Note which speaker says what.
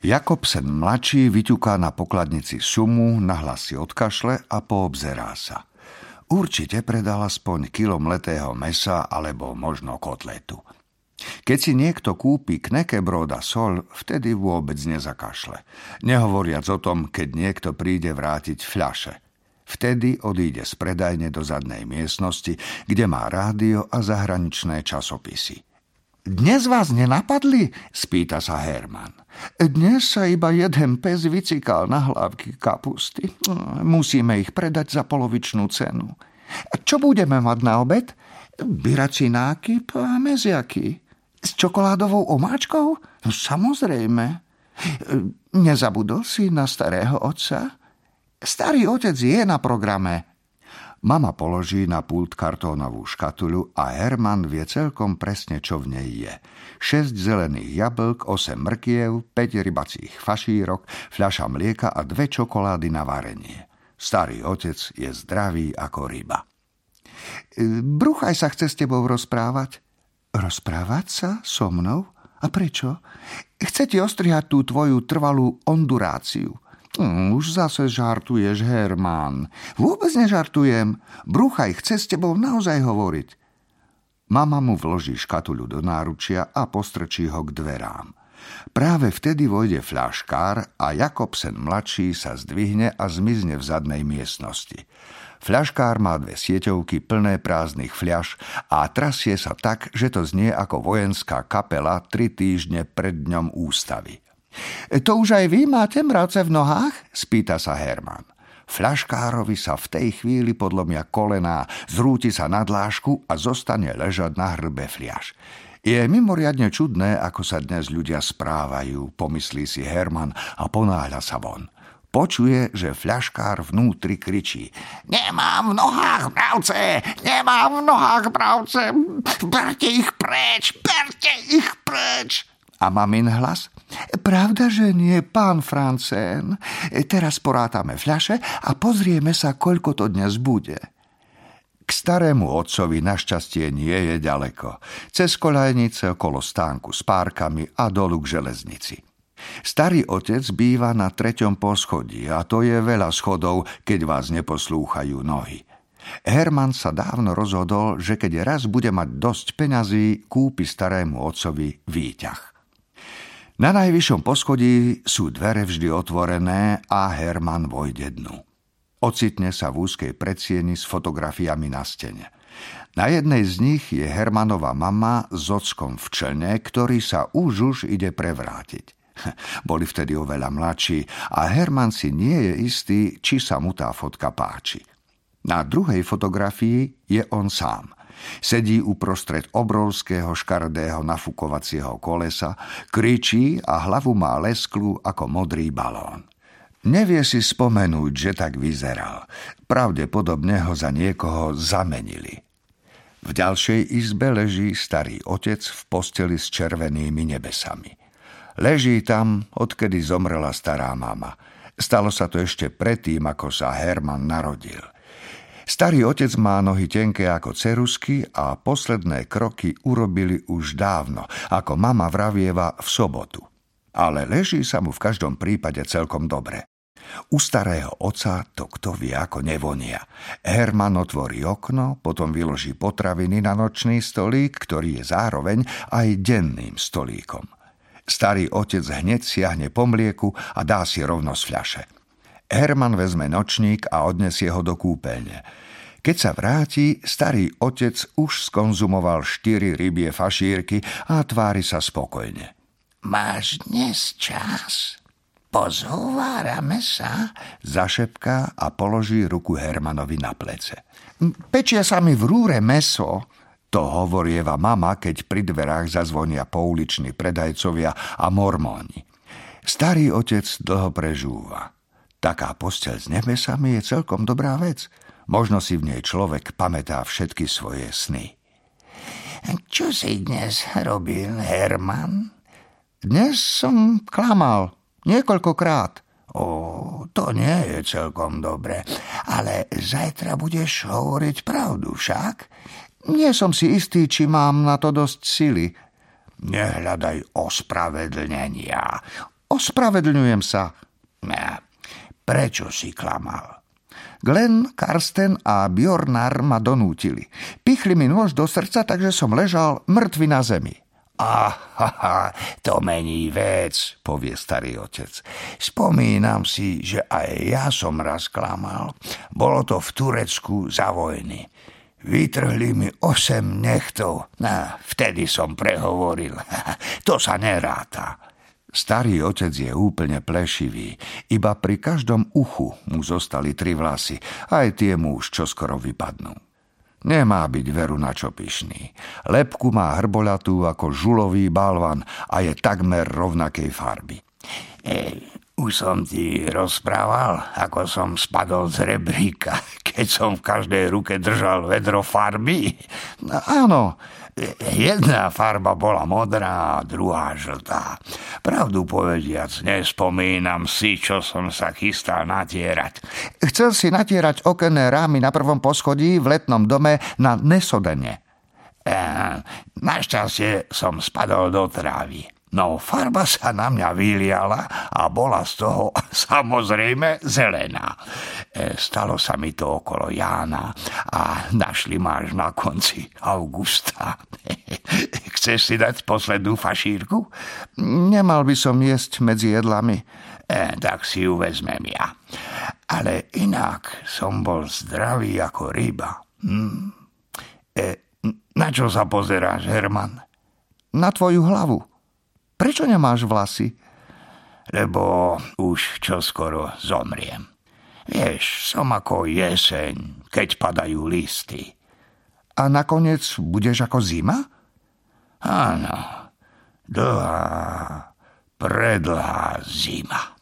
Speaker 1: Jakobsen mladší vyťuká na pokladnici sumu, nahlas odkašle a poobzerá sa. Určite predal aspoň kilo mletého mesa alebo možno kotletu. Keď si niekto kúpi knekebrod a sol, vtedy vôbec nezakašle. Nehovoriac o tom, keď niekto príde vrátiť fľaše. Vtedy odíde z predajne do zadnej miestnosti, kde má rádio a zahraničné časopisy. Dnes vás nenapadli? spýta sa Herman. Dnes sa iba jeden pes vycikal na hlavky kapusty. Musíme ich predať za polovičnú cenu. Čo budeme mať na obed? Byrací nákyp a meziaky. S čokoládovou omáčkou? No, samozrejme. Nezabudol si na starého otca? Starý otec je na programe, Mama položí na pult kartónovú škatuľu a Herman vie celkom presne, čo v nej je. 6 zelených jablk, 8 mrkiev, 5 rybacích fašírok, fľaša mlieka a dve čokolády na varenie. Starý otec je zdravý ako ryba. Bruchaj sa chce s tebou rozprávať. Rozprávať sa so mnou? A prečo? Chce ti ostrihať tú tvoju trvalú onduráciu – Hm, už zase žartuješ, Herman. Vôbec nežartujem. Bruchaj chce s tebou naozaj hovoriť. Mama mu vloží škatuľu do náručia a postrčí ho k dverám. Práve vtedy vojde fľaškár a Jakobsen mladší sa zdvihne a zmizne v zadnej miestnosti. Fľaškár má dve sieťovky plné prázdnych fľaš a trasie sa tak, že to znie ako vojenská kapela tri týždne pred dňom ústavy. To už aj vy máte mravce v nohách? spýta sa Herman. Fľaškárovi sa v tej chvíli podlomia kolená, zrúti sa na dlášku a zostane ležať na hrbe fľaš. Je mimoriadne čudné, ako sa dnes ľudia správajú, pomyslí si Herman a ponáhľa sa von. Počuje, že fľaškár vnútri kričí Nemám v nohách bravce! Nemám v nohách bravce! Berte ich preč! Berte ich preč! A mamin hlas? Pravda, že nie, pán Francén. Teraz porátame fľaše a pozrieme sa, koľko to dnes bude. K starému otcovi našťastie nie je ďaleko. Cez kolajnice okolo stánku s párkami a dolu k železnici. Starý otec býva na treťom poschodí a to je veľa schodov, keď vás neposlúchajú nohy. Herman sa dávno rozhodol, že keď raz bude mať dosť peňazí, kúpi starému otcovi výťah. Na najvyššom poschodí sú dvere vždy otvorené a Herman vojde dnu. Ocitne sa v úzkej predsieni s fotografiami na stene. Na jednej z nich je Hermanova mama s ockom v člne, ktorý sa už už ide prevrátiť. Boli vtedy oveľa mladší a Herman si nie je istý, či sa mu tá fotka páči. Na druhej fotografii je on sám – Sedí uprostred obrovského škardého nafukovacieho kolesa, kričí a hlavu má lesklú ako modrý balón. Nevie si spomenúť, že tak vyzeral. Pravdepodobne ho za niekoho zamenili. V ďalšej izbe leží starý otec v posteli s červenými nebesami. Leží tam, odkedy zomrela stará mama. Stalo sa to ešte predtým, ako sa Herman narodil – Starý otec má nohy tenké ako cerusky a posledné kroky urobili už dávno, ako mama vravieva v sobotu. Ale leží sa mu v každom prípade celkom dobre. U starého oca to kto vie ako nevonia. Herman otvorí okno, potom vyloží potraviny na nočný stolík, ktorý je zároveň aj denným stolíkom. Starý otec hneď siahne po mlieku a dá si rovno z fľaše – Herman vezme nočník a odnesie ho do kúpeľne. Keď sa vráti, starý otec už skonzumoval štyri rybie fašírky a tvári sa spokojne.
Speaker 2: Máš dnes čas? Pozhovárame sa?
Speaker 1: Zašepká a položí ruku Hermanovi na plece. Pečia sa mi v rúre meso, to hovorieva mama, keď pri dverách zazvonia pouliční predajcovia a mormóni. Starý otec dlho prežúva. Taká postel s nebesami je celkom dobrá vec. Možno si v nej človek pamätá všetky svoje sny.
Speaker 2: Čo si dnes robil, Herman?
Speaker 1: Dnes som klamal niekoľkokrát.
Speaker 2: O, to nie je celkom dobre, ale zajtra budeš hovoriť pravdu však?
Speaker 1: Nie som si istý, či mám na to dosť sily.
Speaker 2: Nehľadaj ospravedlnenia.
Speaker 1: Ospravedlňujem sa.
Speaker 2: Ne, prečo si klamal?
Speaker 1: Glenn, Karsten a Bjornar ma donútili. Pichli mi nôž do srdca, takže som ležal mŕtvy na zemi.
Speaker 2: Aha, to mení vec, povie starý otec. Spomínam si, že aj ja som raz klamal. Bolo to v Turecku za vojny. Vytrhli mi osem nechtov. Vtedy som prehovoril. to sa neráta.
Speaker 1: Starý otec je úplne plešivý. Iba pri každom uchu mu zostali tri vlasy. Aj tie mu už čoskoro vypadnú. Nemá byť veru na čo pyšný. Lepku má hrboľatú ako žulový balvan a je takmer rovnakej farby.
Speaker 2: E, už som ti rozprával, ako som spadol z rebríka, keď som v každej ruke držal vedro farby.
Speaker 1: No, áno,
Speaker 2: Jedna farba bola modrá druhá žltá. Pravdu povediac, nespomínam si, čo som sa chystal natierať.
Speaker 1: Chcel si natierať okenné rámy na prvom poschodí v letnom dome na Nesodene.
Speaker 2: E, našťastie som spadol do trávy. No farba sa na mňa vyliala a bola z toho samozrejme zelená. E, stalo sa mi to okolo Jána a našli ma až na konci augusta. Chceš si dať poslednú fašírku?
Speaker 1: Nemal by som jesť medzi jedlami.
Speaker 2: E, tak si ju vezmem ja. Ale inak som bol zdravý ako ryba. Hm. E, na čo sa pozeráš, Herman?
Speaker 1: Na tvoju hlavu. Prečo nemáš vlasy?
Speaker 2: Lebo už čoskoro zomriem. Vieš, som ako jeseň, keď padajú listy.
Speaker 1: A nakoniec budeš ako zima?
Speaker 2: Áno, dlhá, predlhá zima.